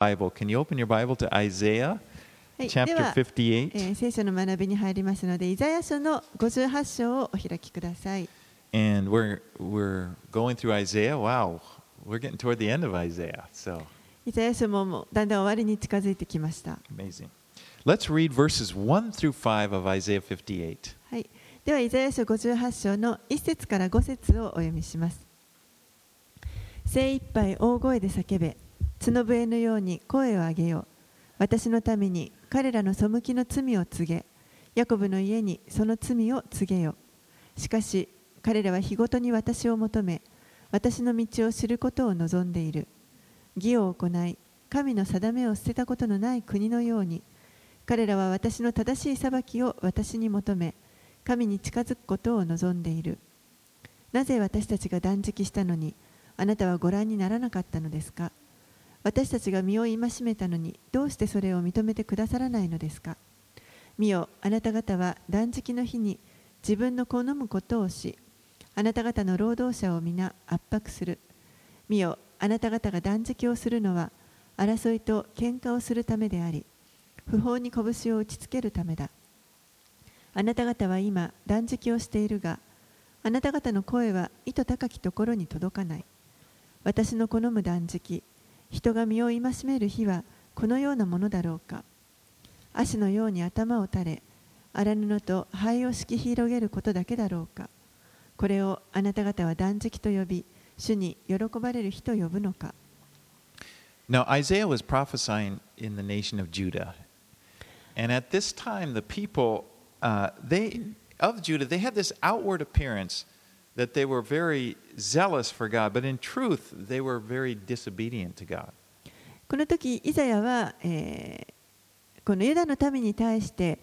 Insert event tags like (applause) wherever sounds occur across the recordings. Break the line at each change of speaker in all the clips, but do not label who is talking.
Bible. Can you open your Bible to Isaiah
はい、で
chapter
は、
58?
えー聖書の学びに入りますので、イザヤ書の58章をお開きください。
And we're, we're going through Isaiah. Wow, we're getting toward the end of Isaiah. So
イザヤ書ももうだんだん終わりに近づいてきました。
amazing. Let's read verses 1 through 5 of Isaiah 58.
はい、では、イザヤ書58章の1節から5節をお読みします。精一杯大声で叫べ、角笛のように声を上げよう。私のために彼らの背きの罪を告げ、ヤコブの家にその罪を告げよ。しかし、彼らは日ごとに私を求め、私の道を知ることを望んでいる。義を行い、神の定めを捨てたことのない国のように、彼らは私の正しい裁きを私に求め、神に近づくことを望んでいる。なぜ私たちが断食したのに、あなたはご覧にならなかったのですか？私たちが身を戒めたのに、どうしてそれを認めてくださらないのですか？見よ、あなた方は断食の日に自分の好むことをし、あなた方の労働者を皆圧迫する。見よ、あなた方が断食をするのは、争いと喧嘩をするためであり、不法に拳を打ちつけるためだ。あなた方は今断食をしているが、あなた方の声は意図高きところに届かない。私の好む断食、人が身を戒める日はこのようなものだろうか。足のように頭を垂れ、荒布と灰を敷き広げることだけだろうか。これをあなた方は断食と呼び、主に喜ばれる日と呼ぶのか。
Now, Isaiah was prophesying in the nation of Judah. And at this time, the people uh, they, of Judah, they had this outward appearance that they were very zealous for God, but in truth, they were very disobedient to God.
この時イザヤは、えーこのユダの民に対して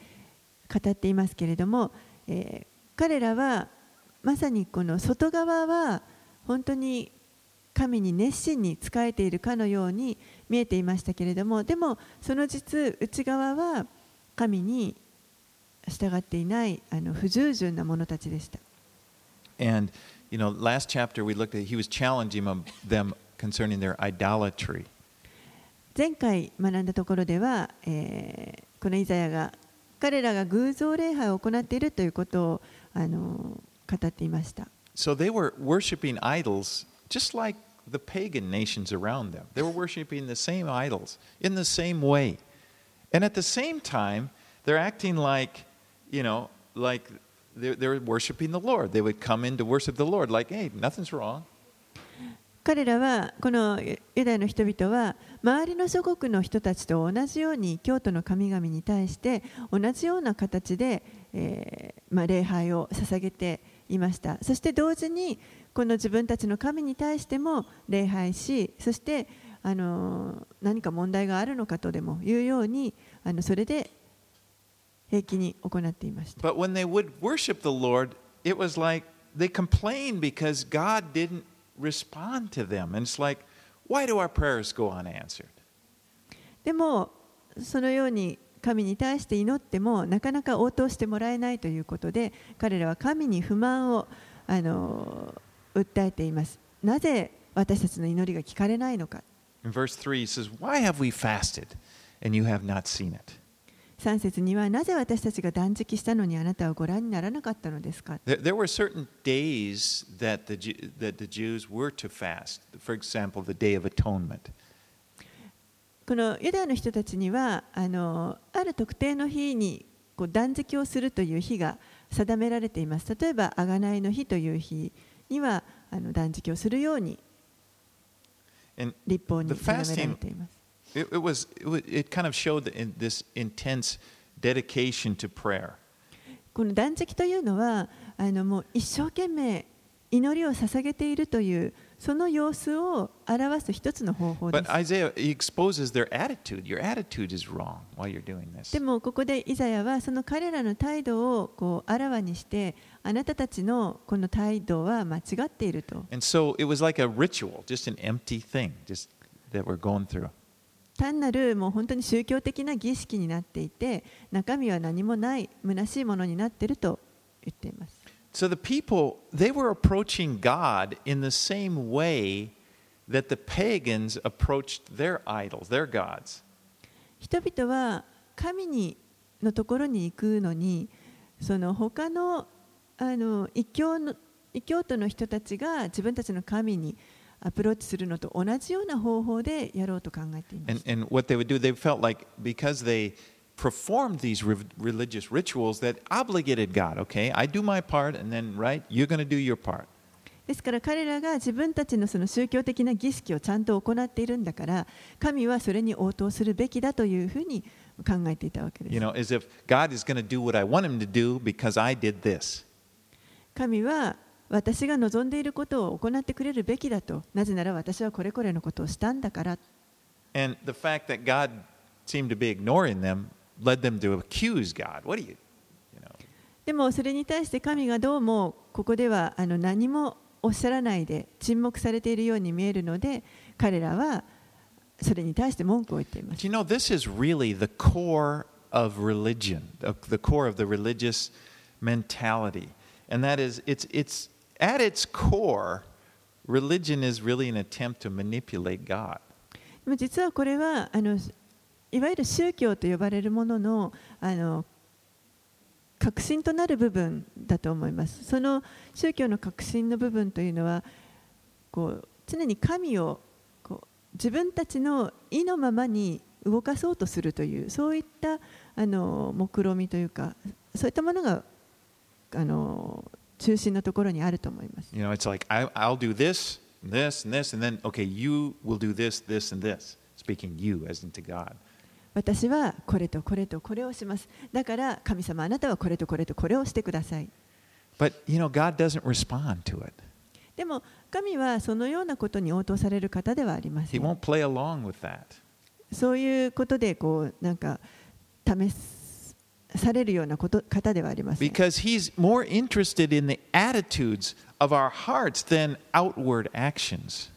語っていますけれども、えー彼らはまさにこの外側は本当に神に熱心に仕えているかのように見えていましたけれどもでもその実内側は神に従っていないあの不従順な者たちでした。
And, you know, last chapter we looked at, he was challenging them- them concerning their idolatry.
前回学んだところでは、えーこのイザヤが彼らが偶像礼拝を行っているということをあの語っていました。
So they were worshiping idols just like the pagan nations around them. They were worshiping the same idols in the same way. And at the same time, they're acting like, you know, like they're, they're worshiping the Lord. They would come in to worship the Lord, like, hey, nothing's wrong.
彼らはこのユダヤの人々は周りの諸国の人たちと同じように京都の神々に対して同じような形で、えーまあ、礼拝を捧げていましたそして同時にこの自分たちの神に対しても礼拝しそしてあの何か問題があるのかとでもいうようにあのそれで平気に行っていました
But when they would worship the Lord, it was like they complained because God didn't respond to them. And it's like, why do our prayers go unanswered?
でもそのように神に対して祈ってもなかなか応答してもらえないということで彼らは神に不満をあの訴えていますなぜ私たちの祈りが聞かれないのか
In verse 3, he says, Why have we fasted and you have not seen it?
3節にはなぜ私たちが断食したのにあなたはご覧にならなかったのですか
？There, were certain days that the, that the Jews were to fast. For example, the Day of Atonement.
このユダヤの人たちにはあのある特定の日にこう断食をするという日が定められています例えば贖いの日という日にはあの断食をするように立法に定められています
it, it, was, it, it kind of showed the, in this intense dedication to prayer.
この断食というのはあのもう一生懸命祈りを捧げているというその様子を表す一つの方法で
But
す。
Isaiah he exposes their attitude. Your attitude is wrong while you're doing this.
でもここでイザヤはその彼らの態度をこうあらわにしてあなたたちのこの態度は間違っていると
And so it was like a ritual, just an empty thing, just that we're going through.
単なるもう本当に宗教的な儀式になっていて中身は何もない虚しいものになっていると言っています。
So the people, they were approaching God in the same way that the pagans approached their idols, their gods.
人々は神にのところに行くのにその他のあの異教の異教徒の人たちが自分たちの神にアプローチするのと同じような方法でやろうと考えていま
And,
す。
and what they would do, they felt like because they performed these re- religious rituals that obligated God, okay, I do my part, and then, right, you're going to do your part.
ですから彼らが自分たちのその宗教的な儀式をちゃんと行っているんだから神はそれに応答するべきだというふうに考えていたわけです
You。know, as if God is going to do what I want him to do because I did this.
神は私が望んでいることを行ってくれるべきだとなぜなら私はこれこれのことをしたんだから
And the fact that God seemed to be ignoring them led them to accuse God. What do you, you know?
でもそれに対して神がどうもここではあの何もおっしゃらないで沈黙されているように見えるので彼らはそれに対して文句を言っています
you know, this is really the core of religion, the the core of the religious mentality. And that is, it's, it's at its core, religion is really an attempt to manipulate God.
でも実はこれはあのいわゆる宗教と呼ばれるもののあの核心となる部分だと思います。その宗教の核心の部分というのはこう常に神をこう自分たちの意のままに動かそうとするというそういったあの目論みというかそういったものがあの中心のところにあると思います。
You know, it's like, I, I'll do this, this, and this, and then, okay, you will do this, this, and this. Speaking you as into God.
私はこれとこれとこれをします。だから神様あなたはこれとこれとこれをしてください。
But, you know, God doesn't respond to it.
でも神はそのようなことに応答される方ではありませ
He
ん。
won't play along with that.
そういうことでこうなんか試されるようなこと方ではありません。
Because he's more interested in the attitudes of our hearts than outward actions.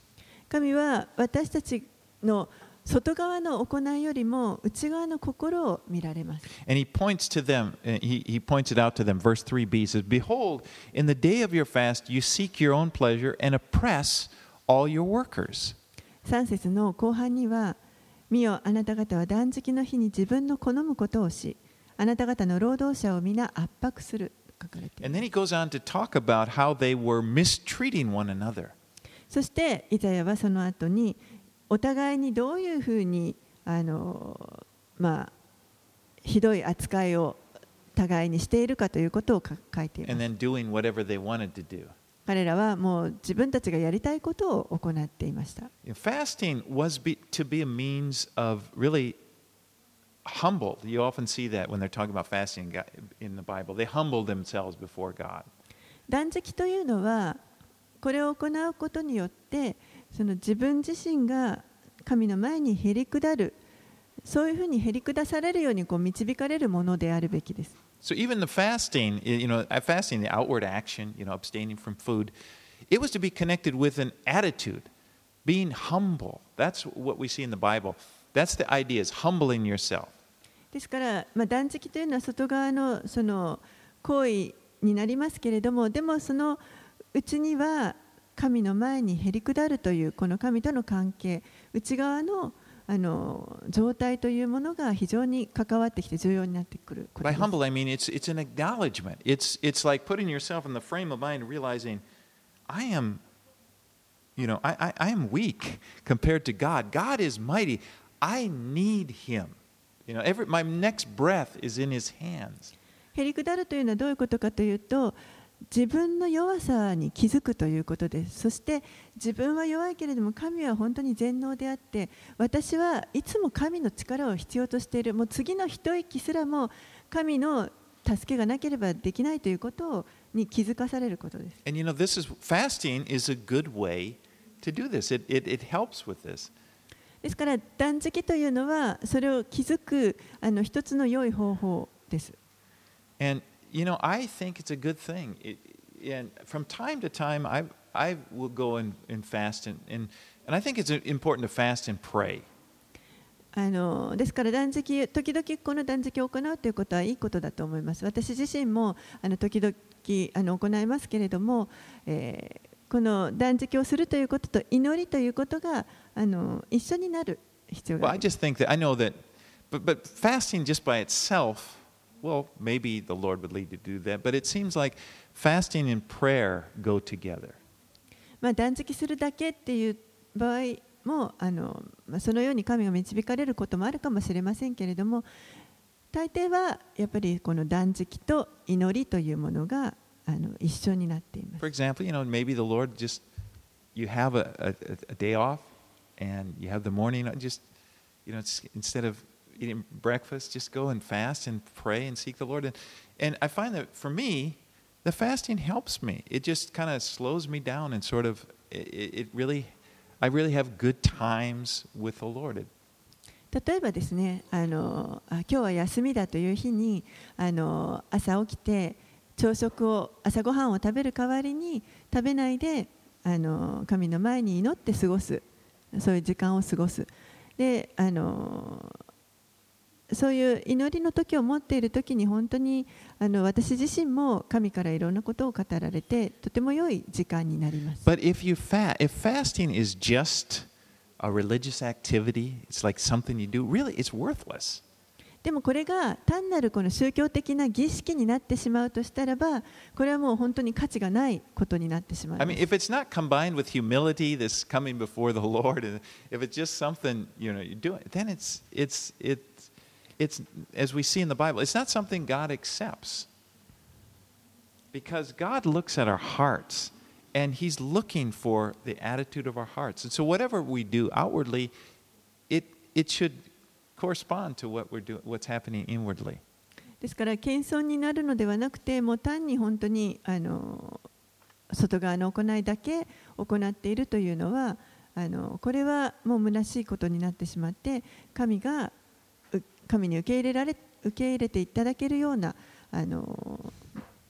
神は私たちの外側の行いよりも内側の心を見られます。
And he points to them, uh, he, he points it out to them. Verse 3b he says, Behold, in the day of your fast, you seek your own pleasure and oppress all your workers.
3節の後半には「見よあなた方は断食の日に自分の好むことをしあなた方の労働者を皆圧迫する」と書かれています
And then he goes on to talk about how they were mistreating one another.
そしてイザヤはその後にお互いにどういうふうにあの、まあ、ひどい扱いを互いにしているかということをか書いていま
and
す
then doing whatever they wanted to do.
彼らはもう自分たちがやりたいことを行っていました
Fasting was be, to be a means of really humble. You often see that when they're talking about fasting in God- in the Bible. They humble themselves before God.
断食というのはこれを行うことによってその自分自身が神の前にへり下るそういうふうにへり下されるようにこう導かれるものであるべきです
So even the fasting, you know, uh, fasting, the outward action, you know, abstaining from food, it was to be connected with an attitude, being humble. That's what we see in the Bible. That's the idea is humbling yourself.
ですから、まあ、断食というのは外側のその行為になりますけれどもでもそのうちには神の前にへり下るというこの神との関係内側のあの状態というものが非常に関わってきて重要になってくること
By
です
humble, I mean it's, it's an acknowledgement. It's, it's like putting yourself in the frame of mind and realizing, I am, you know, I, I, I am weak compared to God. God is mighty. I need Him. You know, every, my next breath is in His hands.
へり下るというのはどういうことかというと自分の弱さに気づくということですそして自分は弱いけれども神は本当に全能であって私はいつも神の力を必要としているもう次の一息すらも神の助けがなければできないということに気づかされることです
And you know, this is fasting is a good way to do this. It, it, it helps with this.
ですから断食というのはそれを気づくあの一つの良い方法です
And you know, I think it's a good thing. It, and from time to time, I I will go and, and fast, and, and and I think it's important to fast and pray.
あのですから断食時々この断食を行うということはいいことだと思います私自身もあの時々あの行いますけれども、えーこの断食をするということと祈りということがあの一緒になる必要
Well,
があ
I
る。
just think that I know that, but, but fasting just by itself, well, maybe the Lord would lead you to do that, but it seems like fasting and prayer go together.
まあ、断食するだけっていう場合もあの、まあ、そのように神が導かれることもあるかもしれませんけれども大抵はやっぱりこの断食と祈りというものがあの一緒になっています
For。example, you know, maybe the Lord just, you have a, a, a day off and you have the morning, uh, just, you know, it's, instead of eating breakfast, just go and fast and pray and seek the Lord. And, and I find that for me, the fasting helps me. It just kind of slows me down and sort of, it, it really, I really have good times with the Lord. It,
例えばですねあのあ今日は休みだという日にあの朝起きて 朝食を朝ごはんを食べる代わりに食べないであの神の前に祈って過ごすそういう時間を過ごすであのそういう祈りの時を持っている時に本当にあの私自身も神からいろんなことを語られてとても良い時間になります。
but if you fast, if fasting is just a religious activity, it's like something you do, really, it's worthless.
でもこれが単なるこの宗教的な儀式になってしまうとしたらばこれはもう本当に価値がないことになってしまい
I
ま
mean,
す
if it's not combined with humility, this coming before the (laughs) Lord, and if it's just something you know you're doing, then it's it's it's it's as we see in the Bible, it's not something God accepts. Because God looks at our hearts, and He's looking for the attitude of our hearts, and so whatever we do outwardly, it it should correspond to what we're doing, what's happening inwardly.
ですから謙遜になるのではなくてもう単に本当にあの外側の行いだけ行っているというのはあのこれはもう虚しいことになってしまって神が神に受け入れられ受け入れていただけるようなあの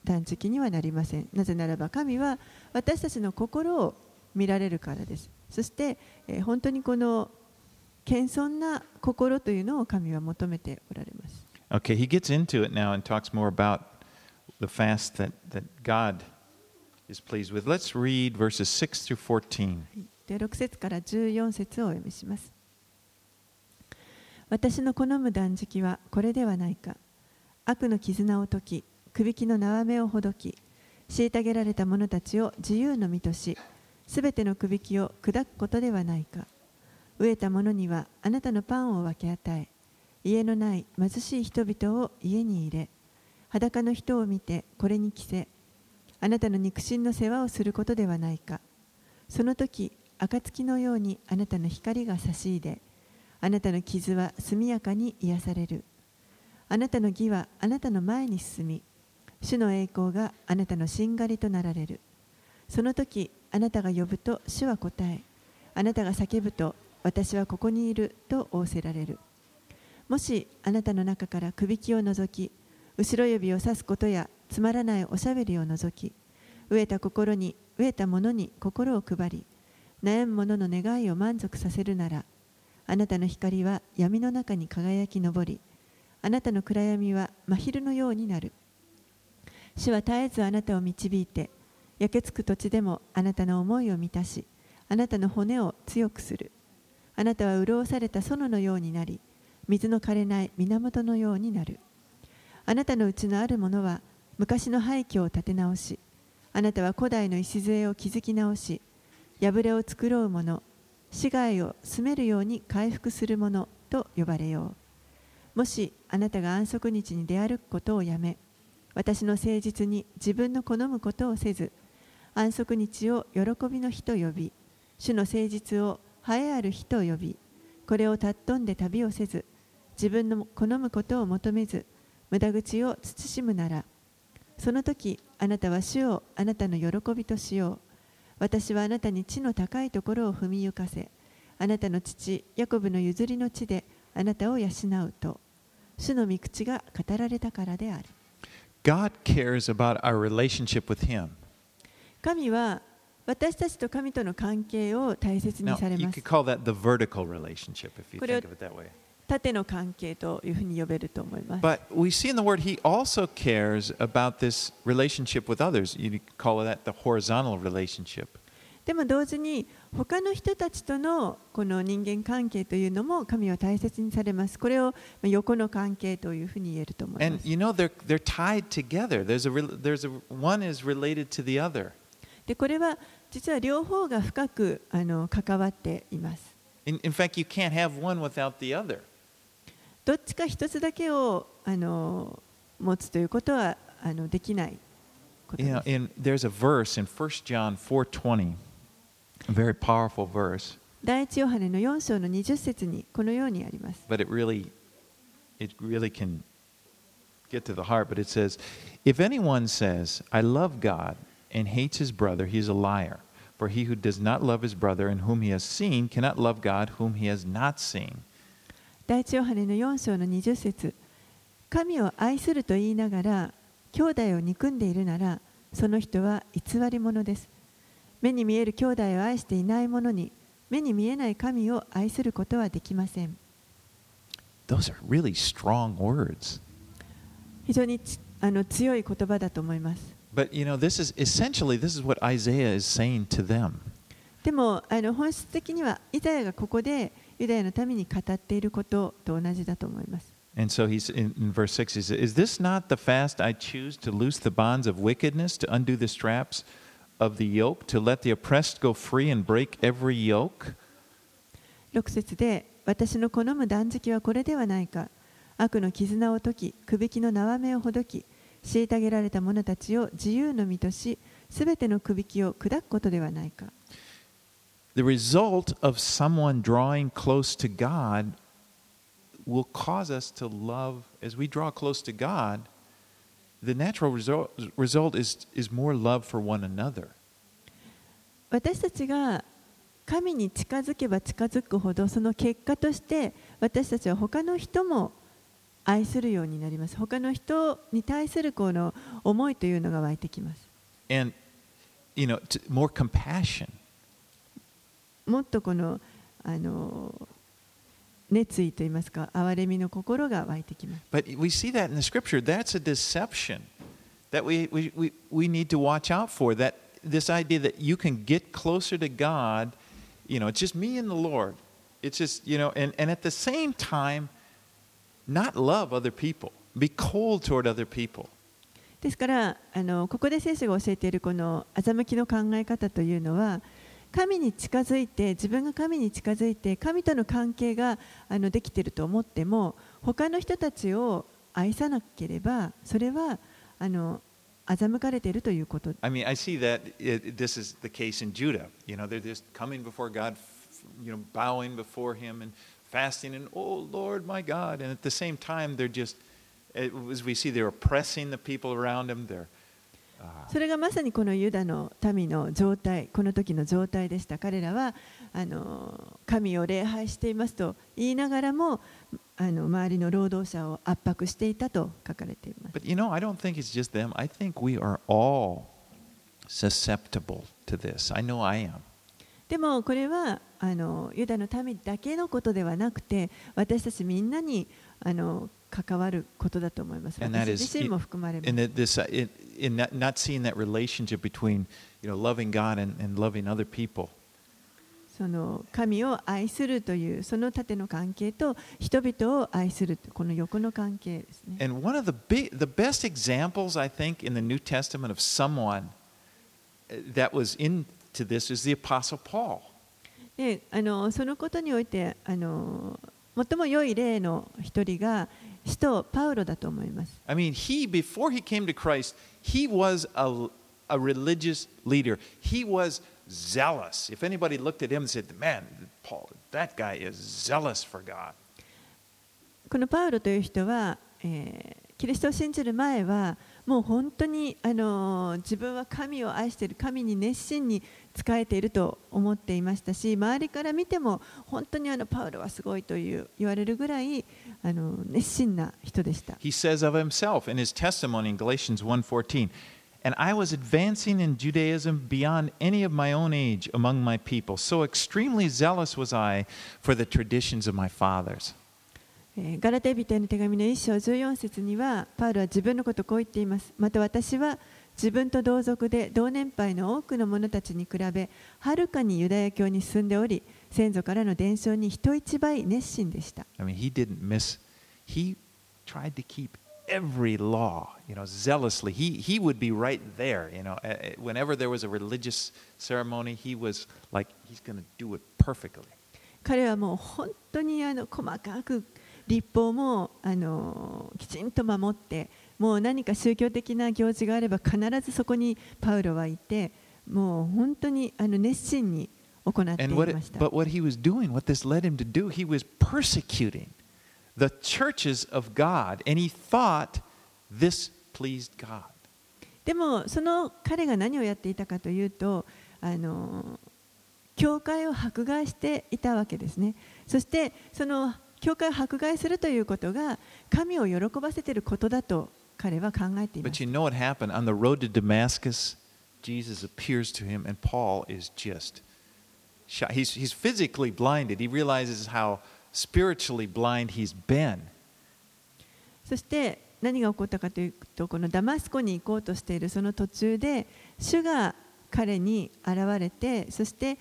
断食にはなりませんなぜならば神は私たちの心を見られるからですそして、えー本当にこの謙遜な心というのを神は求めておられます。
Okay, he gets into it now and talks more about the fast that, that God is pleased with. Let's read verses 6 through 14.
で6節から14節をお読みします。私の好む断食はこれではないか。悪の絆を解きくびきの縄目をほどき虐げられた者たちを自由の身としすべてのくびきを砕くことではないか飢えた者にはあなたのパンを分け与え家のない貧しい人々を家に入れ裸の人を見てこれに着せあなたの肉親の世話をすることではないか。その時暁のようにあなたの光が差し入れあなたの傷は速やかに癒される。あなたの義はあなたの前に進み主の栄光があなたのしんがりとなられる。その時あなたが呼ぶと主は答えあなたが叫ぶと私はここにいると仰せられる。もしあなたの中からくびきを除き後ろ指を指すことやつまらないおしゃべりを除き飢えた心に飢えた者に心を配り悩む者の願いを満足させるならあなたの光は闇の中に輝き昇りあなたの暗闇は真昼のようになる。主は絶えずあなたを導いて焼けつく土地でもあなたの思いを満たしあなたの骨を強くする。あなたは潤された園のようになり水の枯れない源のようになる。あなたのうちのあるものは昔の廃墟を建て直しあなたは古代の礎を築き直し破れを繕う者市街を住めるように回復する者と呼ばれよう。もしあなたが安息日に出歩くことをやめ私の誠実に自分の好むことをせず安息日を喜びの日と呼び主の誠実を栄えある日と呼びこれを尊んで旅をせず自分の好むことを求めず無駄口を慎むならその時あなたは主をあなたの喜びとしよう私はあなたに地の高いところを踏みゆかせあなたの父ヤコブの譲りの地であなたを養うと主の御口が語られたからである
God cares about our relationship with Him.
神は私たちと神との関係を大切にされますこれを.縦の関係というふうに呼べると思います
But we see in the Word, He also cares about this relationship with others. You call that the horizontal relationship.
でも同時に他の人たちとのこの人間関係というのも神は大切にされます。これをまあ横の関係というふうに言えると思いま
And
す。
you know, they're, they're tied together. There's a, there's a, one is related to the other.
でこれは実は両方が深くあの関わっています。
In, in fact, you can't have one without the other.
どっちか一つだけをあの持つということはあのできないこと
You
で
know,
す。
in, there's a verse in 1 John 4.20, a very powerful verse,
第一ヨハネの4章の20節にこのようにあります。
but it really, it really can get to the heart. But it says, if anyone says, I love God and hates his brother, he is a liar. For he who does not love his brother and whom he has seen cannot love God whom he has not seen.
第一ヨハネの4章の20節神を愛すると言いながら兄弟を憎んでいるならその人は偽り者です目に見える兄弟を愛していない者に目に見えない神を愛することはできません
Those are really strong words.
非常にちあの強い言葉だと思います
But you know, this is essentially this is what Isaiah is saying to them.
でもあの本質的にはイザヤがここでユダヤのために語っていることと同じだと思います
And so he's in, in verse 6 he says, Is this not the fast I choose to loose the bonds of wickedness, to undo the straps of the yoke, to let the oppressed go free and break every yoke?
6節で私の好む断食はこれではないか悪の絆を解きくびきの縄目をほどき 虐げられた者たちを自由の身としすべてのくびきを砕くことではないか
The result of someone drawing close to God will cause us to love, as we draw close to God, the natural result, result is, is more love for one another.
私たちが神に近づけば近づくほどその結果として私たちは他の人も愛するようになります他の人に対するこの思いというのが湧いてきます
And, you know, to, more compassion.
もっとこのあの熱意といいますか憐れみの心が湧いてきます
But we see that in the scripture. That's a deception that we, we, we, we need to watch out for. That this idea that you can get closer to God, you know, it's just me and the Lord. It's just, you know, and, and at the same time, not love other people, be cold toward other people.
ですからあのここで聖書が教えているこの欺きの考え方というのは神に近づいて自分が神に近づいて神との関係があのできていると思っても他の人たちを愛さなければそれはあの欺かれているということ
I mean, I see that it, this is the case in Judah. You know, they're just coming before God, you know, bowing before Him and fasting, and oh Lord, my God. And at the same time, they're just, eh, as we see, they're oppressing the people around them. They're, uh,
それがまさにこのユダの民の状態この時の状態でした彼らはあの神を礼拝していますと言いながらもあの周りの労働者を圧迫していたと書かれています
but you know, I don't think it's just them. I think we are all susceptible to this. I know I am.
でもこれはあのユダの民だけのことではなくて私たちみんなにあの関わることだと思います。
And that
私自身も含まれま
in
す。
that this, uh, in, in not, seeing that relationship between, you know, loving God and, and loving other people.
その神を愛するというその縦の関係と人々を愛するこの横の関係ですね。
And one of the big, the best examples I think in the New Testament of someone uh, that was into this is the Apostle Paul.
であのそのことにおいてあの最も良い例の一人が使徒パウロだと思います。
I mean, he before he came to Christ, he was a, a religious leader. He was zealous. If anybody looked at him and said, "Man, Paul, that guy is zealous for God."
このパウロという人は、えーキリストを信じる前はもう本当にあの自分は神を愛している神に熱心に仕えていると思っていましたし周りから見ても本当にあのパウロはすごいという言われるぐらいあの熱心な人でした。
He says of himself in his testimony in Galatians 1:14, "And I was advancing in Judaism beyond any of my own age among my people. So extremely zealous was I for the traditions of my fathers."
えーガラテヤ人への手紙の1章14節にはパウロは自分のことをこう言っていますまた私は自分と同族で同年配の多くの者たちに比べはるかにユダヤ教に進んでおり先祖からの伝承に人一倍熱心でした
I mean, he didn't miss, he tried to keep every law, you know, zealously. He, he would be right there, you know. eh, eh, Whenever there was a religious ceremony, he was like, he's going to do it perfectly.
彼はもう本当にあの細かく立法もあのきちんと守ってもう何か宗教的な行事があれば必ずそこにパウロはいてもう本当にあの熱心に行っていました。
but what he was doing, what this led him to do, he was persecuting the churches of God, and he thought this pleased God.
でもその彼が何をやっていたかというとあの教会を迫害していたわけですねそしてその教会を迫害するということが神を喜ばせていることだと彼は考えていま
But
す
you know what happened? On the road to Damascus, Jesus appears to him, and Paul is just shot. He's, he's physically blinded. He realizes how spiritually blind he's been.
そして何が起こったかというとこのダマスコに行こうとしているその途中で主が彼に現れてそして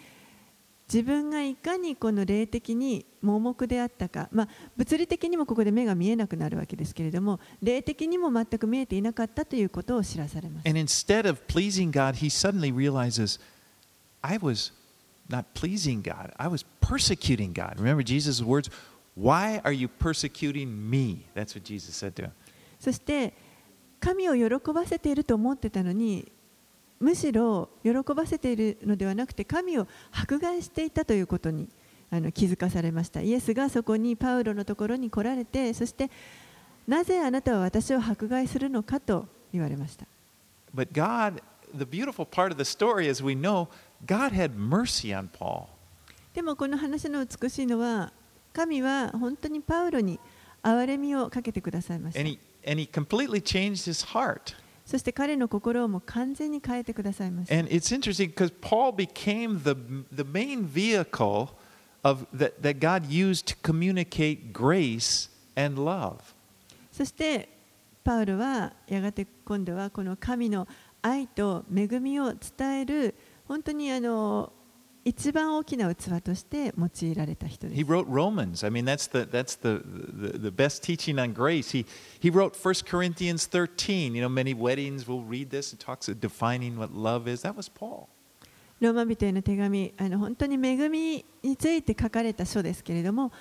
自分がいかにこの霊的に盲目であったか、ま、物理的にもここで目が見えなくなるわけですけれども、霊的にも全く見えていなかったということを知らされます。
God, realizes, ム
そして、神を喜ばせていると思ってたのに、むしろ喜ばせているのではなくて神を迫害していたということにあの気づかされましたイエスがそこにパウロのところに来られてそしてなぜあなたは私を迫害するのかと言われました
But God, the beautiful part of the story, as we know, God had mercy on Paul.
でもこの話の美しいのは神は本当にパウロに憐れみをかけてくださいました
And he, and he completely changed his heart.
そして彼の心も完全に変えてくださいましたそしてパウルはやがて今度はこの神の愛と恵みを伝える本当にあの一番大きな器として用いられた人で
He
す。
wrote Romans. I mean, that's the, that's the, the, the best teaching on grace. He, he wrote 1 Corinthians 13. You know, many weddings will read this. It talks of defining what love is. That was Paul.
ローマ人への手紙あの本当に恵みについて書かれた書ですけれども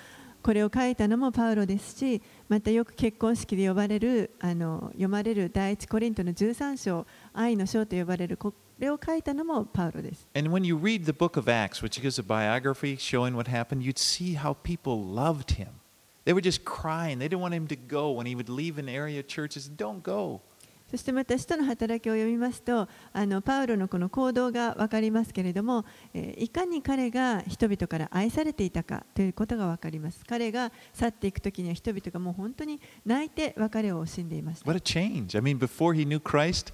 これを書いたのもパウロですしまたよく結婚式で呼ばれるあの読まれる第一コリントの13章愛の章と呼ばれるこれを書いたのもパウロです。
And when you read the book of Acts, which is a biography showing what happened, you'd see how people loved him. They were just crying. They didn't want him to go. When he would leave an area churches, don't go.
そしてまた使徒の働きを読みますとあのパウロのこの行動が分かりますけれども、えーいかに彼が人々から愛されていたかということが分かります彼が去っていく時には人々がもう本当に泣いて別れを惜しんでいました
What a change. I mean, before he knew Christ,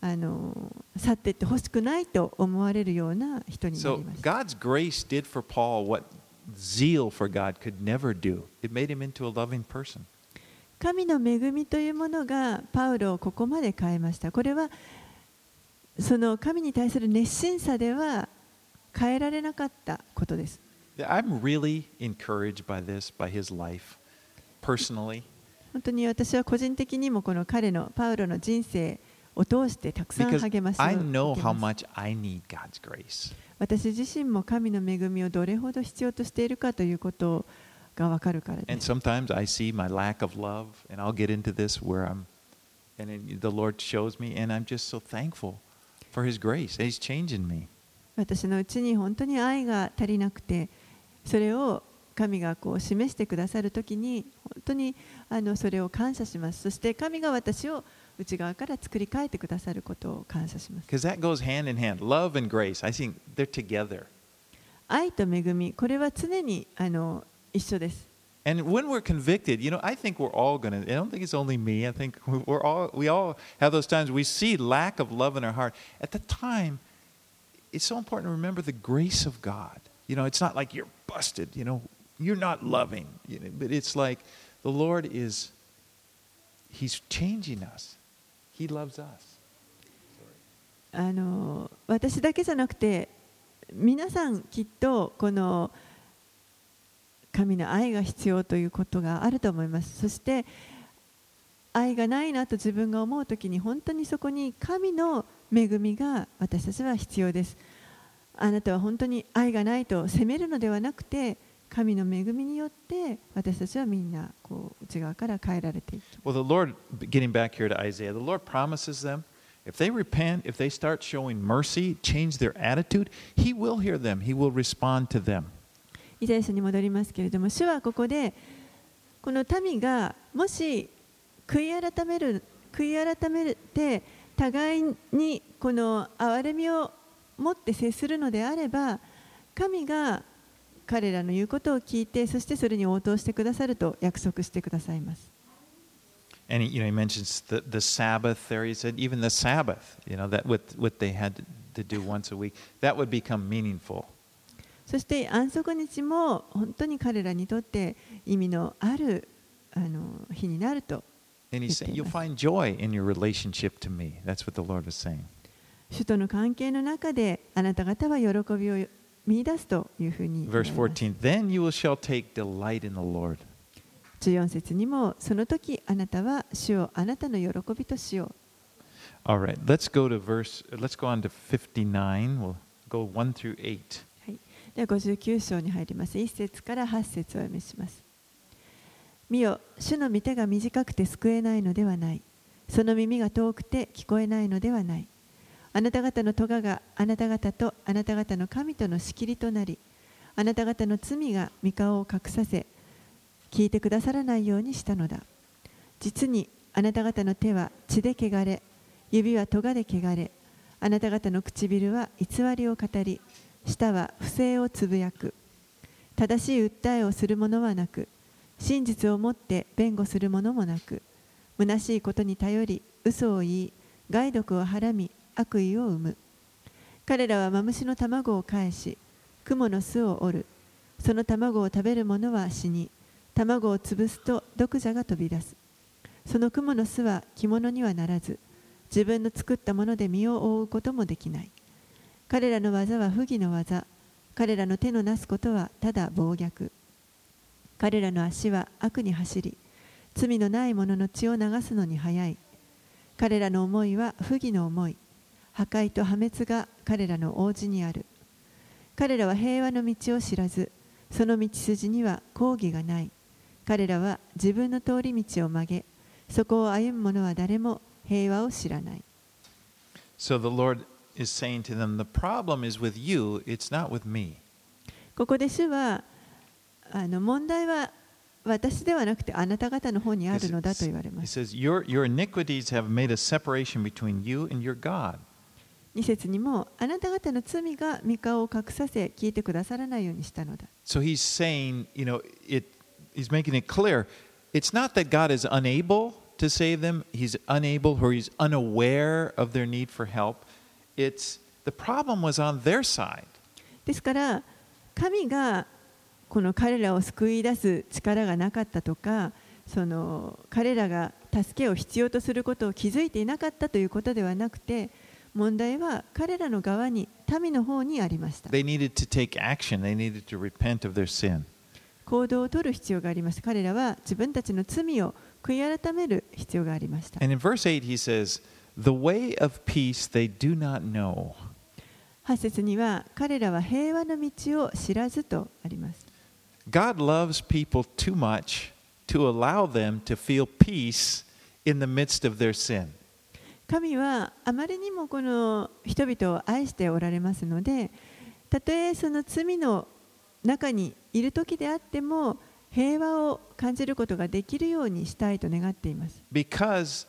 あの去っていってほしくないと思われるような人にな
So
りました。
God's grace did for Paul what zeal for God could never do. It made him into a loving person.
神の恵みというものがパウロをここまで変えました。これはその神に対する熱心さでは変えられなかったことです。
I'm really encouraged by this, by his life, personally.
本当に私は個人的にもこの彼のパウロの人生を通してたくさん励まし私自身も神の恵みをどれほど必要としているかということがわかるからです。私のうちに本当に愛が足りなくて、それを神がこう示してくださるとに、本当にあのそれを感謝します。そして神が私を内側から作り変えてくださることを感謝します。
Because that goes hand in hand. Love and grace, I think they're together.
愛と恵み、これは常にあの一緒です。
And when we're convicted, you know, I think we're all going to, I don't think it's only me. I think we're all, we all have those times we see lack of love in our heart. At the time, it's so important to remember the grace of God. You know, it's not like you're busted, you know, you're not loving, you know, but it's like the Lord is, He's changing us.
あの私だけじゃなくて皆さんきっとこの神の愛が必要ということがあると思います。そして愛がないなと自分が思う時に本当にそこに神の恵みが私たちは必要です。あなたは本当に愛がないと責めるのではなくて神の恵みによって私たちはみんなこう内側から変えられていく
Well, the Lord, getting back here to Isaiah, the Lord promises them if they repent, if they start showing mercy, change their attitude, He will hear them, He will respond to them.
イザヤ書に戻りますけれども主はここでこの民がもし悔い改める悔い改めて互いにこの憐れみを持って接するのであれば神が彼らの言うことを聞いて、そしてそれに応答してくださると約束してくださいます。そして安息日も本当に彼らにとって意味のあるあの日になると言っ。の関係の中であなた方は喜びを見出すというふうに
Verse
ます
14, then you will shall take delight in the Lord.
14節にもその時あなたは主をあなたの喜びとしよ
All right, let's go to verse, let's go on to 59. We'll go 1 through 8.
う。はい、では59章に入ります。1節から8節をお読みします。見よ、主の御手が短くて救えないのではない。その耳が遠くて聞こえないのではない。あなた方の咎があなた方とあなた方の神との仕切りとなり、あなた方の罪が御顔を隠させ、聞いてくださらないようにしたのだ。実にあなた方の手は血で汚れ、指は咎で汚れ、あなた方の唇は偽りを語り、舌は不正をつぶやく。正しい訴えをする者はなく、真実をもって弁護する者もなく、虚しいことに頼り、嘘を言い、害毒をはらみ、悪意を生む。彼らはマムシの卵を返し、雲の巣を折る。その卵を食べる者は死に、卵を潰すと毒蛇が飛び出す。その雲の巣は着物にはならず、自分の作ったもので身を覆うこともできない。彼らの技は不義の技。彼らの手のなすことはただ暴虐。彼らの足は悪に走り、罪のない者の血を流すのに早い。彼らの思いは不義の思い。破壊と破滅が彼らの王子にある。彼らは平和の道を知らず、その道筋には抗議がない。彼らは自分の通り道を曲げ、そこを歩む者は誰も平和を知らない。
So the Lord is saying to them, the problem is with you, it's not with me.
ここで主はあの問題は私ではなくてあなた方の方にあるのだと言われま
He
す。
says, your, your iniquities have made a separation between you and your God.
2節にもあなた方の罪が御顔を隠させ聞いてくださらないようにしたのだ。
So he's saying, you know, it, he's making it clear it's not that God is unable to save them, he's unable or he's unaware of their need for help. It's the problem was on their side.
ですから神がこの彼らを救い出す力がなかったとかその彼らが助けを必要とすることを気づいていなかったということではなくて問題は彼らの側に民の方にありました
They needed to take action, they needed to repent of their sin.
行動を取る必要があります彼らは自分たちの罪を悔い改める必要がありました
And in verse 8, he says, The way of peace they do not know.
8節には彼らは平和の道を知らずとあります
God loves people too much to allow them to feel peace in the midst of their sin.
神はあまりにもこの人々を愛しておられますのでたとえその罪の中にいる時であっても平和を感じることができるようにしたいと願っています
Because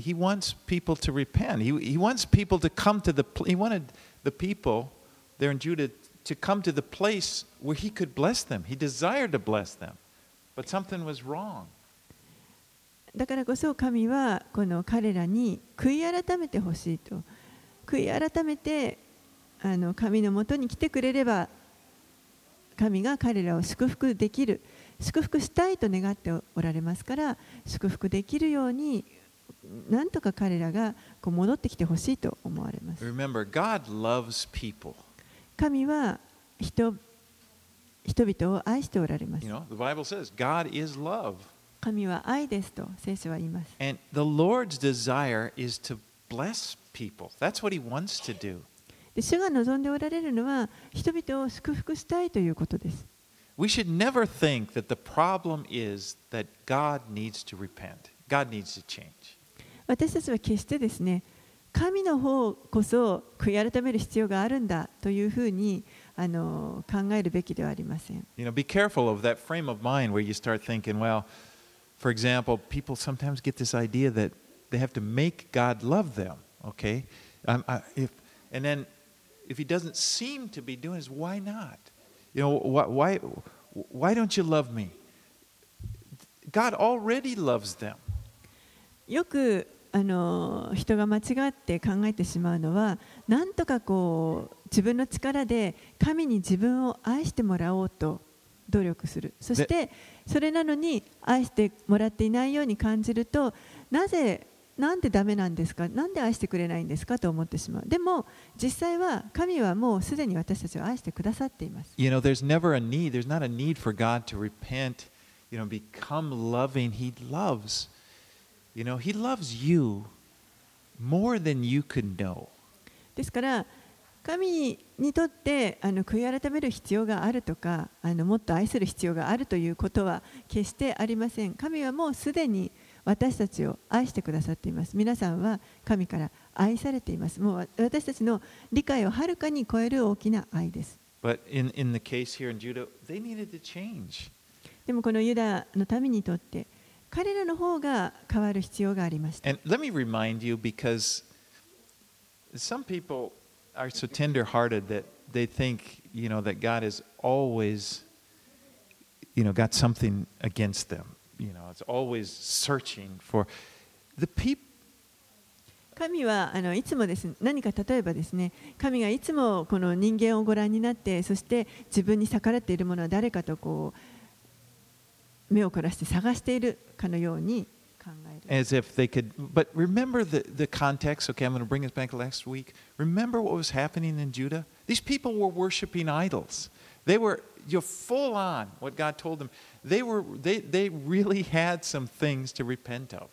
he wants people to repent. He, he wants people to come to the he wanted the people there in Judah to come to the place where he could bless them. He desired to bless them. But something was wrong.
だからこそ神はこの彼らに悔い改めてほしいと悔い改めてあの神のもとに来てくれれば神が彼らを祝福できる祝福したいと願っておられますから祝福できるようになんとか彼らがこう戻ってきてほしいと思われます
Remember, God loves people.
神は人人々を愛しておられます
You know, the Bible says God is love.
神は愛ですと聖書は言います
And the Lord's desire is to bless people. That's what he wants to do.
で主が望んでおられるのは人々を祝福したいということです
We should never think that the problem is that God needs to repent. God needs to change.
私たちは決してですね神の方こそ悔い改める必要があるんだというふうにあの考えるべきではありません
You know, be careful of that frame of mind where you start thinking, well, for example, people sometimes get this idea that they have to make God love them. Okay, um, I, if and then if He doesn't seem to be doing this, why not? You know, why why, why don't you love me? God already loves them.
よくあの人が間違って考えてしまうのはなんとかこう自分の力で神に自分を愛してもらおうと 努力するそしてそれなのに愛してもらっていないように感じるとなぜなんでダメなんですかなんで愛してくれないんですかと思ってしまうでも実際は神はもうすでに私たちを愛してくださっています
You know, there's never a need. There's not a need for God to repent. You know, become loving. He loves. You know, He loves you more than you could know.
ですから神にとってあの悔い改める必要があるとかあのもっと愛する必要があるということは決してありません。神はもうすでに私たちを愛してくださっています。皆さんは神から愛されています。もう私たちの理解をはるかに超える大きな愛です。
But in, in the case here in Judah, they needed to change.
でもこのユダの民にとって彼らの方が変わる必要がありました。
And let me remind you because some people are so tender hearted that they think, you know, that God is always, you know, got something against them. You know, it's always searching for the people.
神はあのいつもです何か例えばですね神がいつもこの人間をご覧になってそして自分に逆らっているものは誰かとこう目を凝らして探しているかのように考える
as if they could but remember the, the context okay i'm going to bring us back last week remember what was happening in judah these people were worshiping idols they were you're full on what god told them they were they, they really had some things to repent of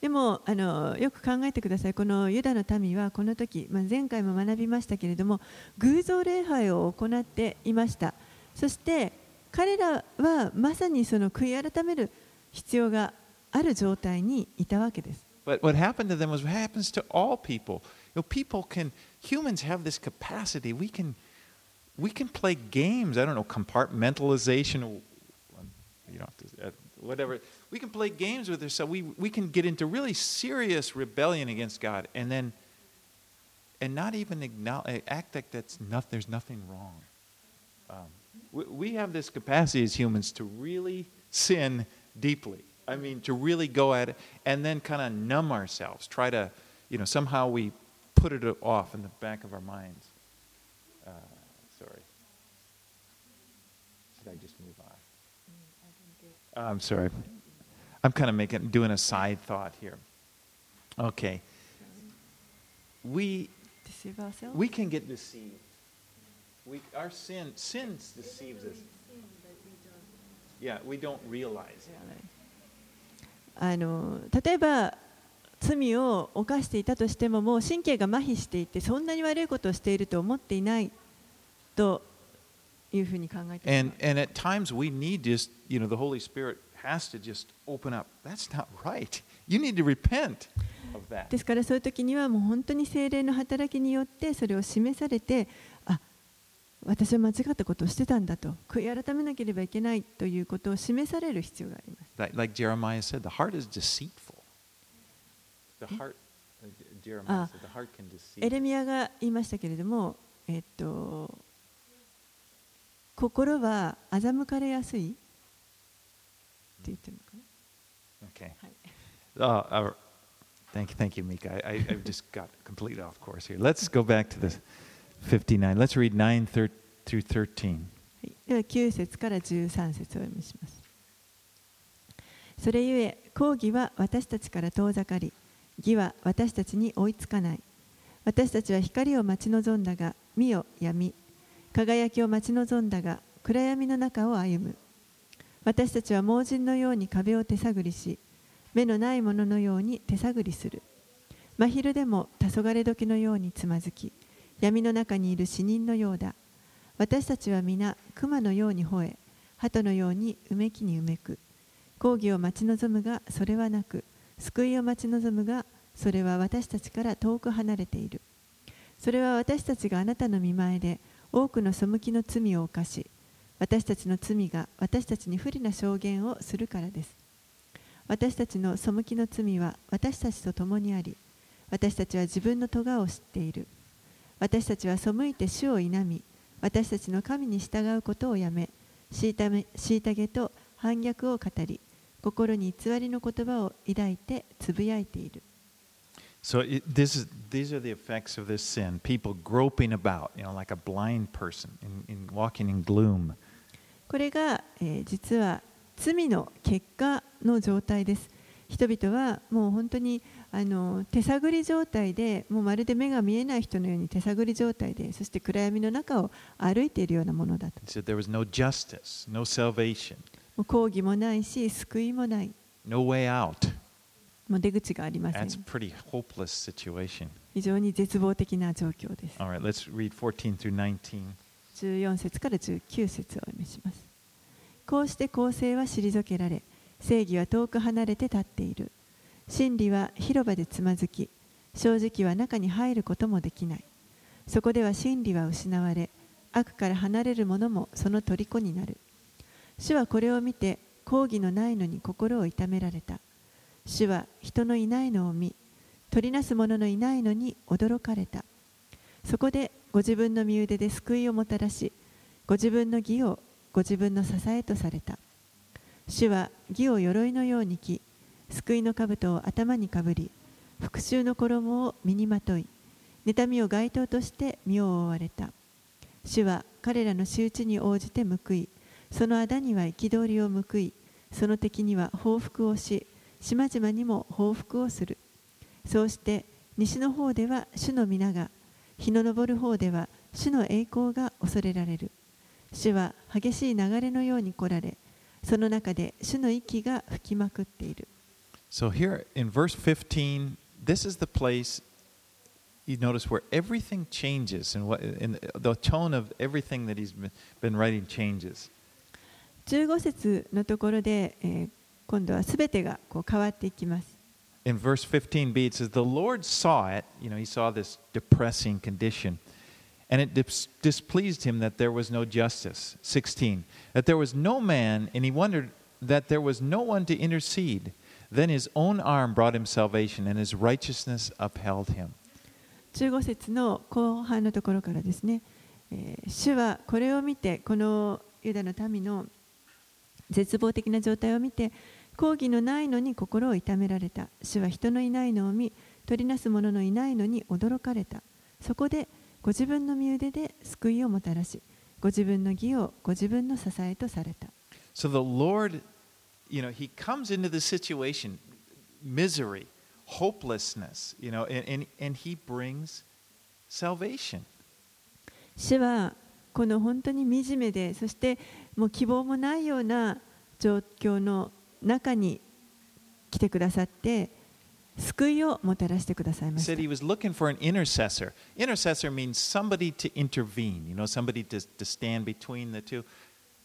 でもあのよく考えてくださいこのユダの民はこの時、まあ、前回も学びましたけれども偶像礼拝を行っていましたそして彼らはまさにその悔い改める必要が ある状態にいたわけです
but what happened to them was what happens to all people you know, people can humans have this capacity we can we can play games i don't know compartmentalization you know whatever we can play games with ourselves. We, we can get into really serious rebellion against God and then and not even acknowledge, act like that's not, there's nothing wrong. Um, we, we have this capacity as humans to really sin deeply. I mean, to really go at it and then kind of numb ourselves. Try to, you know, somehow we put it off in the back of our minds. Uh, sorry. Should I just move on? I'm sorry. I'm kind of making doing a side thought here. Okay. We
Deceive ourselves?
we can get deceived. We our sin sin deceives us. Yeah, we don't realize. it.
あの例えば罪を犯していたとしてももう神経が麻痺していてそんなに悪いことをしていると思っていないというふうに考えてい
And
ます
and at times we need just you know the Holy Spirit has to just open up. That's not right. You need to repent of that.
ですからそういう時にはもう本当に精霊の働きによってそれを示されてあ私は間違ったことをしてたんだと悔い改めなければいけないということを示される必要があります
Like, like Jeremiah said, the heart is deceitful. The heart, uh, Jeremiah
Ah.
said, the heart can deceive.
エレミアが言いましたけれども、えっと、心は欺かれやすいって言ってるのか
Okay.
な、はい
Uh, uh, thank you, thank you, Mika. I, I, I just got completely off course here. Let's go back to the 59. Let's read 9 through 13.
では9節から13節を読みします。それゆえ、抗議は私たちから遠ざかり、義は私たちに追いつかない。私たちは光を待ち望んだが、見よ闇。輝きを待ち望んだが、暗闇の中を歩む。私たちは盲人のように壁を手探りし、目のない者のように手探りする。真昼でも黄昏時のようにつまずき、闇の中にいる死人のようだ。私たちは皆熊のように吠え鳩のようにうめきにうめく。抗議を待ち望むがそれはなく救いを待ち望むがそれは私たちから遠く離れている。それは私たちがあなたの見前で多くの背きの罪を犯し私たちの罪が私たちに不利な証言をするからです。私たちの背きの罪は私たちと共にあり私たちは自分の咎を知っている。私たちは背いて主を否み私たちの神に従うことをやめ虐げと反逆を語り心に偽りの言葉を抱いてつぶやいている
So it, this is, these are the effects of this sin. People groping about, you know, like a blind person, in, in walking in gloom.
これが、えー実は罪の結果の状態です人々はもう本当にあの手探り状態でもうまるで目が見えない人のように手探り状態でそして暗闇の中を歩いているようなものだと。
No justice, no
もう抗議もないし救いもない。
No way out.
もう出口がありません.非常に絶望的な状況です。
All right, let's read 14 through 19.
14節から19節をお読みします。こうして公正は退けられ正義は遠く離れて立っている真理は広場でつまずき正直は中に入ることもできない。そこでは真理は失われ悪から離れる者もその虜になる。主はこれを見て抗議のないのに心を痛められた。主は人のいないのを見取りなす者のいないのに驚かれた。そこでご自分の身腕で救いをもたらしご自分の義をご自分の支えとされた。主は義を鎧のように着救いの兜を頭にかぶり復讐の衣を身にまとい妬みを街灯として身を覆われた。主は彼らの仕打ちに応じて報いその仇には憤りを報いその敵には報復をし島々にも報復をする。そうして西の方では主の皆が日の昇る方では主の栄光が恐れられる。主は激しい流れのように来られその中で主の息が吹きまくっている。
So here in verse 15, this is the place you notice where everything changes and what and the tone of everything that he's been, been writing changes.
15節のところで、えー今度はすべてがこう変わっていきます
In verse 15b, it says, The Lord saw it, you know, he saw this depressing condition, and it dis- displeased him that there was no justice. 16, that there was no man, and he wondered that there was no one to intercede. Then his own arm brought him salvation, and his righteousness upheld him.
15節の後半のところからですね、えー主はこれを見てこのユダの民の絶望的な状態を見て抗議のないのに心を痛められた。主は人のいないのを見取りなす者のいないのに驚かれた。そこでご自分の身腕で救いをもたらしご自分の義をご自分の支えとされた。
So the Lord, you know, he comes into the situation, misery, hopelessness, you know, and, and, and he brings salvation.
主はこの本当に惨めでそしてもう希望もないような状況の中に来てくださって救いをもたらしてください
He
まし
said
た
he was looking for an intercessor. Intercessor means somebody to intervene, you know, somebody to, to stand between the two.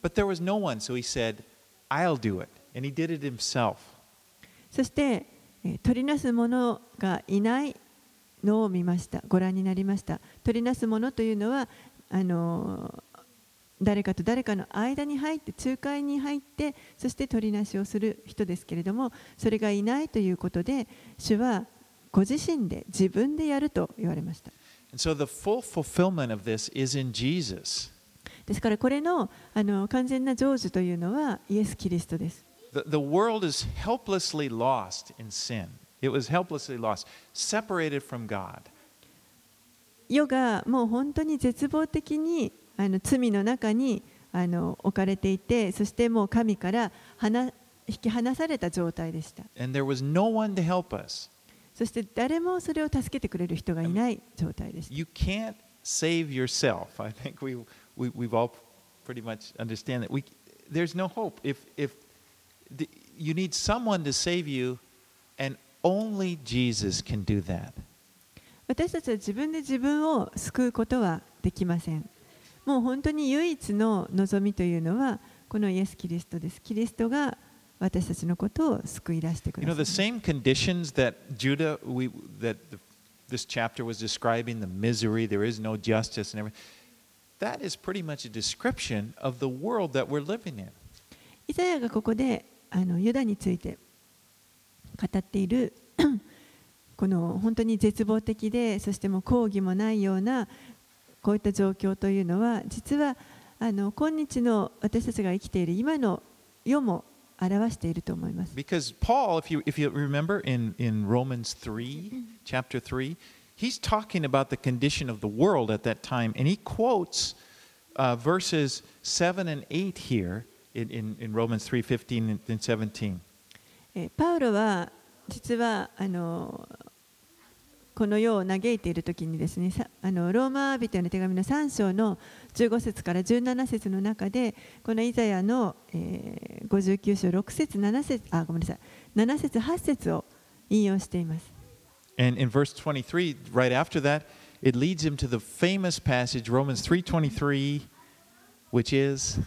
But there was no one, so he said, I'll do it. And he did it himself.
そしてえー取りなす者がいないのを見ましたご覧になりました取りなす者というのはあのー誰かと誰かの間に入って仲介に入ってそして取りなしをする人ですけれどもそれがいないということで主はご自身で自分でやると言われました
so.
ですからこれのあの完全な成就というのはイエス・キリストです
The, the world is helplessly lost in sin. It was helplessly lost, separated from God.
世がもう本当に絶望的にあの罪の中にあの置かれていてそしてもう神から離引き離された状態でした
And there was no one to help us.
そして誰もそれを助けてくれる人がいない状態でした
You can't save yourself. I think we, we, we've all pretty much understand that. We, there's no hope. If, if the, you need someone to save you, and only Jesus can do that.
私たちは自分で自分を救うことはできませんもう本当に唯一の望みというのはこのイエス・キリストですキリストが私たちのことを救い出してく
You
だ
know,
さ
the
い
same conditions that Judah, we, that the, this chapter was describing, the misery, there is no justice, and everything, that is pretty much a description of the world that we're living in.
イザヤがここで あのユダについて語っているこの本当に絶望的でそしてもう抗議もないようなこういった状況というのは実はあの今日の私たちが生きている今の世も表していると思います。
Because Paul, if you, if you remember in, in Romans 3, chapter 3, he's talking about the condition of the world at that time, and he quotes uh, verses 7 and 8 here in, in, Romans 3 15 and 17.
えーパウロは実はあのこの世を嘆いている時にですねさあのローマ人への手紙の3章の15節から17節の中でこのイザヤの、えー59章6節7節あごめんなさい7節8節を引用しています
And in verse 23, right after that, it leads him to the famous passage, Romans 3.23, which is,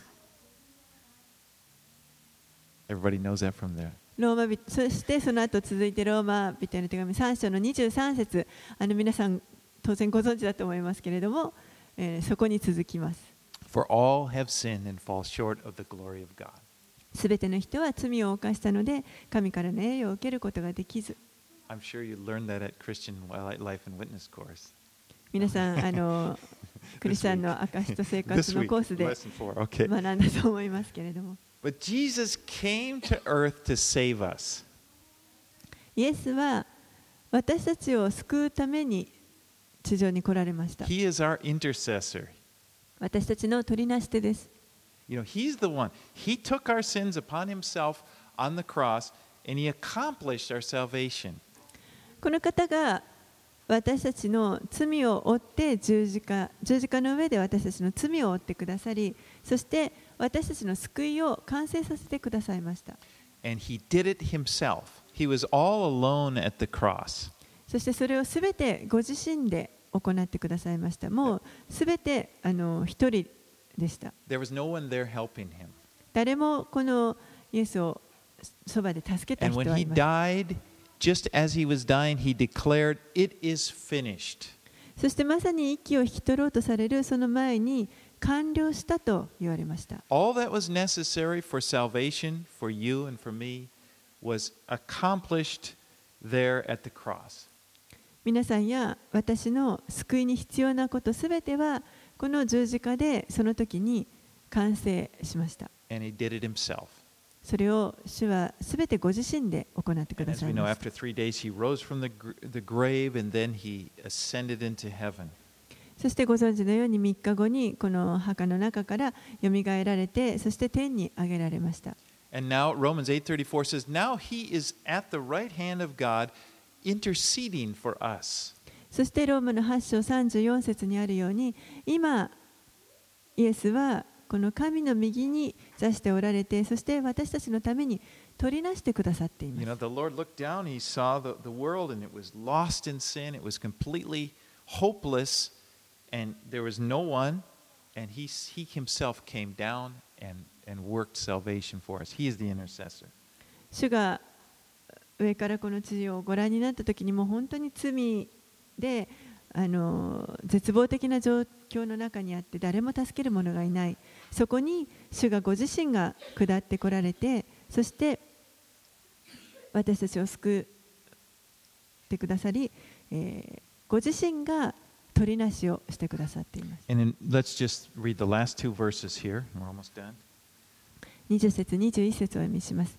everybody knows that from there.
ローマ人そしてその後続いてローマ人への手紙3章の23節あの皆さん当然ご存知だと思いますけれども、えーそこに続きます
For all have sinned and fall short of the glory of God.
すべての人は罪を犯したので神からの栄誉を受けることができず
I'm sure you learned that at Christian Life and Witness course.
皆さんあのクリスチャンの証と生活
This
の
week,
コースで.学んだと思いますけれども
But Jesus came to earth to save us.
イエスは私たちを救うために地上に来られました
He is our intercessor.
私たちの取りなし手です
You know, He's the one. He took our sins upon Himself on the cross and He accomplished our salvation.
この方が私たちの罪を負って十字架十字架の上で私たちの罪を負ってくださりそして私たちの救いを完成させてくださいました。そしてそれをすべてご自身で行ってくださいました。もうすべてあの一人でした。誰もこのイエスをそばで助けた人はいません。そしてまさに息を引き取ろうとされるその前に、完了したと言われました
All that was necessary for salvation for you and for me was accomplished there at the cross.
皆さんや私の救いに必要なことすべてはこの十字架でその時に完成しました
And he did it himself.
それを主はすべてご自身で行ってく
And
だ
as
さ
we
い
know,
ました
after three days, he rose from the grave and then he ascended into heaven.
そしてご存知のように3日後にこの墓の中からよみがえられて、そして天に上げられました。
And now Romans 8:34 says, Now he is at the right hand of God interceding for us.
そしてローマの8章34節にあるように、今、イエスはこの神の右に座しておられて、そして私たちのために取りなしてくださっています。
You know, and there was no one. And he, he himself came down and, and worked salvation for us. He is the intercessor.
主が上からこの地をご覧になった時にもう本当に罪であの絶望的な状況の中にあって誰も助ける者がいないそこに主がご自身が下ってこられてそして私たちを救ってくださり、えーご自身が取りなしをしてくださっています。
And then let's just read the last two verses here. We're almost done.
20節21節をお読みします。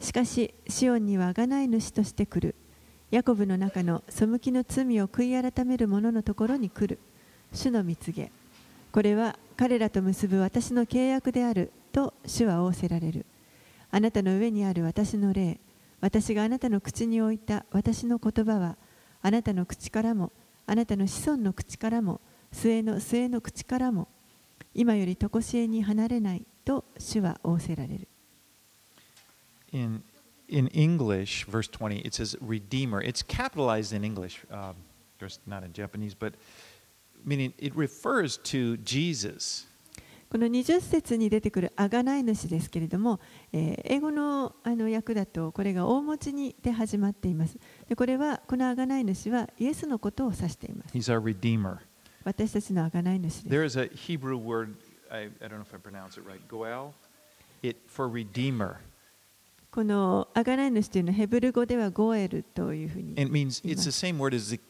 しかし、シオンには贖い主として来る。ヤコブの中の背きの罪を悔い改める者のところに来る。主の蜜げ。これは彼らと結ぶ私の契約であると主は仰せられる。あなたの上にある私の霊、私があなたの口に置いた私の言葉は、あなたの口からも、あなたの子孫の口からも、末の末の口からも、今より常しえに離れないと主は仰せられる。
In, in English, verse 20, it says Redeemer. It's capitalized in English, just not in Japanese, but meaning it refers to Jesus.
この20節に出てくる贖い主ですけれども、えー英語のあの訳だとこれが大文字にで始まっています。でこれはこの贖い主はイエスのことを指しています。
He's our Redeemer.
私たちの贖い主です。
There is a Hebrew word, I, I don't know if I pronounce it right, goel, it, for Redeemer.
この贖い主というのはヘブル語ではゴエルというふうに
It means it's the same word as the,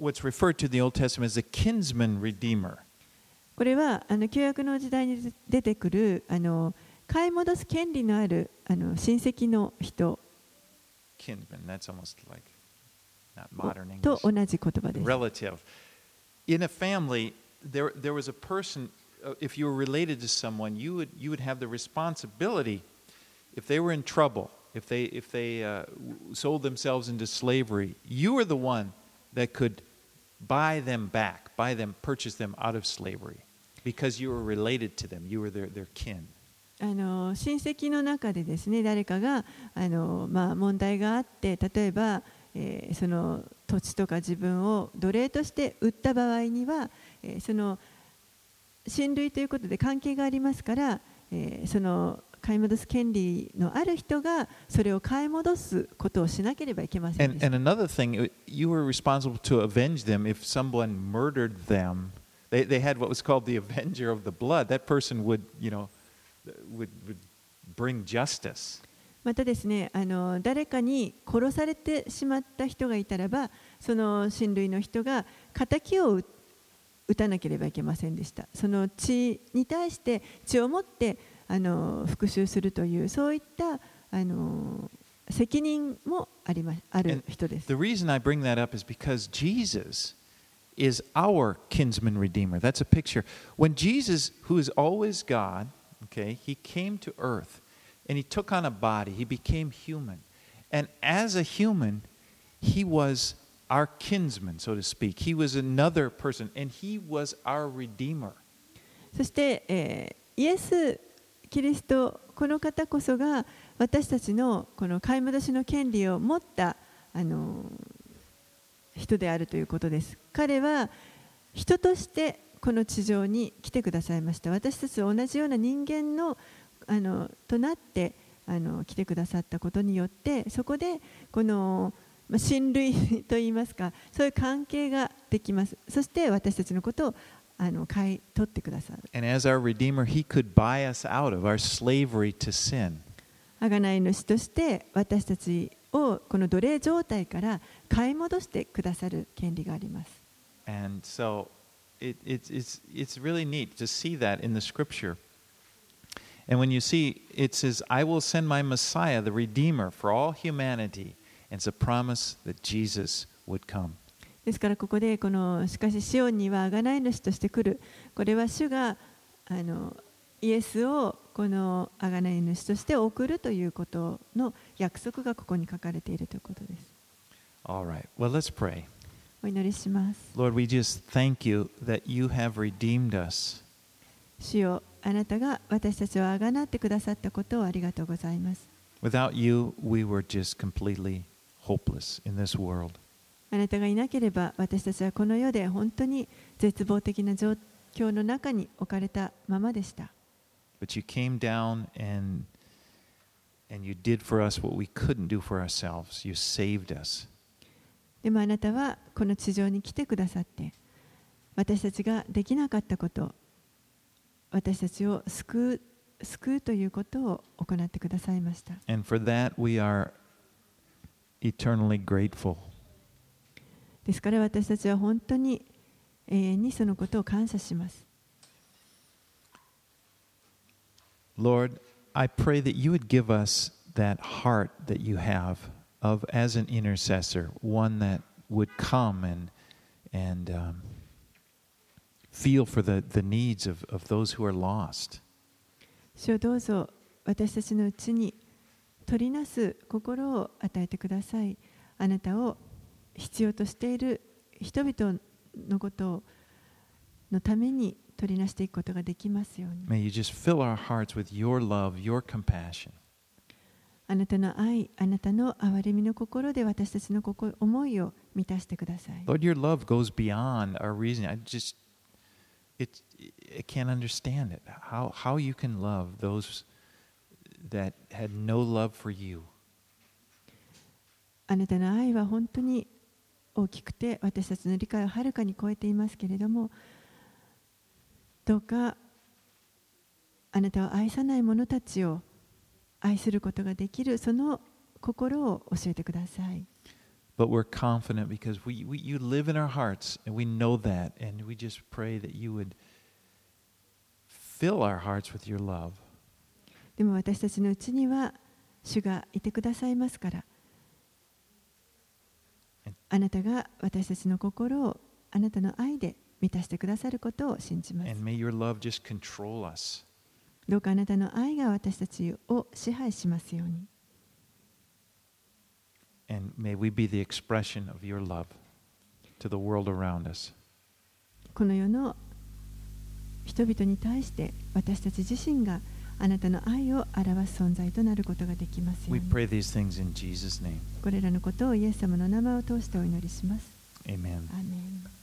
what's referred to in the Old Testament as the kinsman redeemer.
これはあの旧約の時代に出てくるあの買い戻す権利のあるあの親戚の人
Kinsman, that's almost like not modern
と
English.
同じ言葉です。
Relative. In a family, there, there was a person, uh, if you were related to someone, you would, you would have the responsibility, if they were in trouble, if they, if they uh, w- sold themselves into slavery, you were the one that could buy them back, buy them, purchase them out of slavery,
あの親戚の中でですね誰かがあの、まあ、問題があって例えば、えー、その土地とか自分を奴隷として売った場合には、えー、その親類ということで関係がありますから、えー、その買い戻す権利のある人がそれを買い戻すことをしなければいけませんでした。
And, and They, they had what was called the avenger of the blood. That person would, you know, would, would bring justice.
またですねあの誰かに殺されてしまった人がいたらばその親類の人が敵を撃撃たなければいけませんでしたその血に対して血を持ってあの復讐するというそういったあの責任もありまある人です
is because Jesus is our kinsman redeemer. That's a picture. When Jesus, who is always God, okay, he came to earth and he took on a body, he became human. And as a human, he was our kinsman, so to speak. He was another person, and he was our redeemer.
そして、えーイエス・キリストこの方こそが私たちのこの買い戻しの権利を持ったあの 人であるということです。彼は人としてこの地上に来てくださいました。私たちと同じような人間のあのとなってあの来てくださったことによってそこでこのまあ親類といいますかそういう関係ができます。そして私たちのことをあの買い取ってくださる。
And as our redeemer, he could buy us out of our slavery to sin.
贖い主として私たちをこの奴隷状態から買い戻してくださる権利があります。
And so it, it's, it's, it's really neat to see that in the scripture. And when you see, it says, I will send my Messiah, the Redeemer, for all humanity. And it's a promise that Jesus would come.
ですからここでこのしかしシオンには贖い主として来るこれは主があのイエスをこの贖い主として送るということの約束がここに書かれているということです。
All right. Well, let's pray.
お祈りします。
Lord, we just thank you that you have redeemed us.
主よあなたが私たちを贖ってくださったことをありがとうございます。
Without you, we were just completely hopeless in this world.
あなたがいなければ私たちはこの世で本当に絶望的な状況の中に置かれたままでした。
But you came down and and you did for us what we couldn't do for ourselves. You saved us.
でもあなたはこの地上に来てくださって私たちができなかったこと私たちを救う救うということを行ってくださいました
And for that we are eternally grateful.
ですから私たちは本当に永遠にそのことを感謝します。
Lord, I pray that you would give us that heart that you have of as an intercessor, one that would come and and um, feel for the, the needs of, of those who are lost.
主をどうぞ私たちのうちに取りなす心を与えてください。あなたを必要としている人々のことのために取りなしていくことができますように。
May you just fill our hearts with your love, your compassion.
あなたの愛、あなたの憐れみの心で私たちの心思いを満たしてください。
Lord, your love goes beyond our reasoning. I just it I can't understand it. How how you can love those that had no love for you.
あなたの愛は本当に大きくて私たちの理解をはるかに超えていますけれどもどうかあなたを愛さない者たちを愛することができるその心を教えてください
But we're confident because we, we you live in our hearts and we know that and we just pray that you would fill our hearts with your love.
でも私たちのうちには主がいてくださいますからあなたが私たちの心をあなたの愛で満たしてくださることを信じます
And may your love just control us.
どうかあなたの愛が私たちを支配しますように
And may we be the expression of your love to the world around us.
この世の人々に対して私たち自身があなたの愛を表す存在となることができますよう
We
に
pray these things in Jesus' name.
これらのことをイエス様の名前を通してお祈りします。
Amen.
アーメン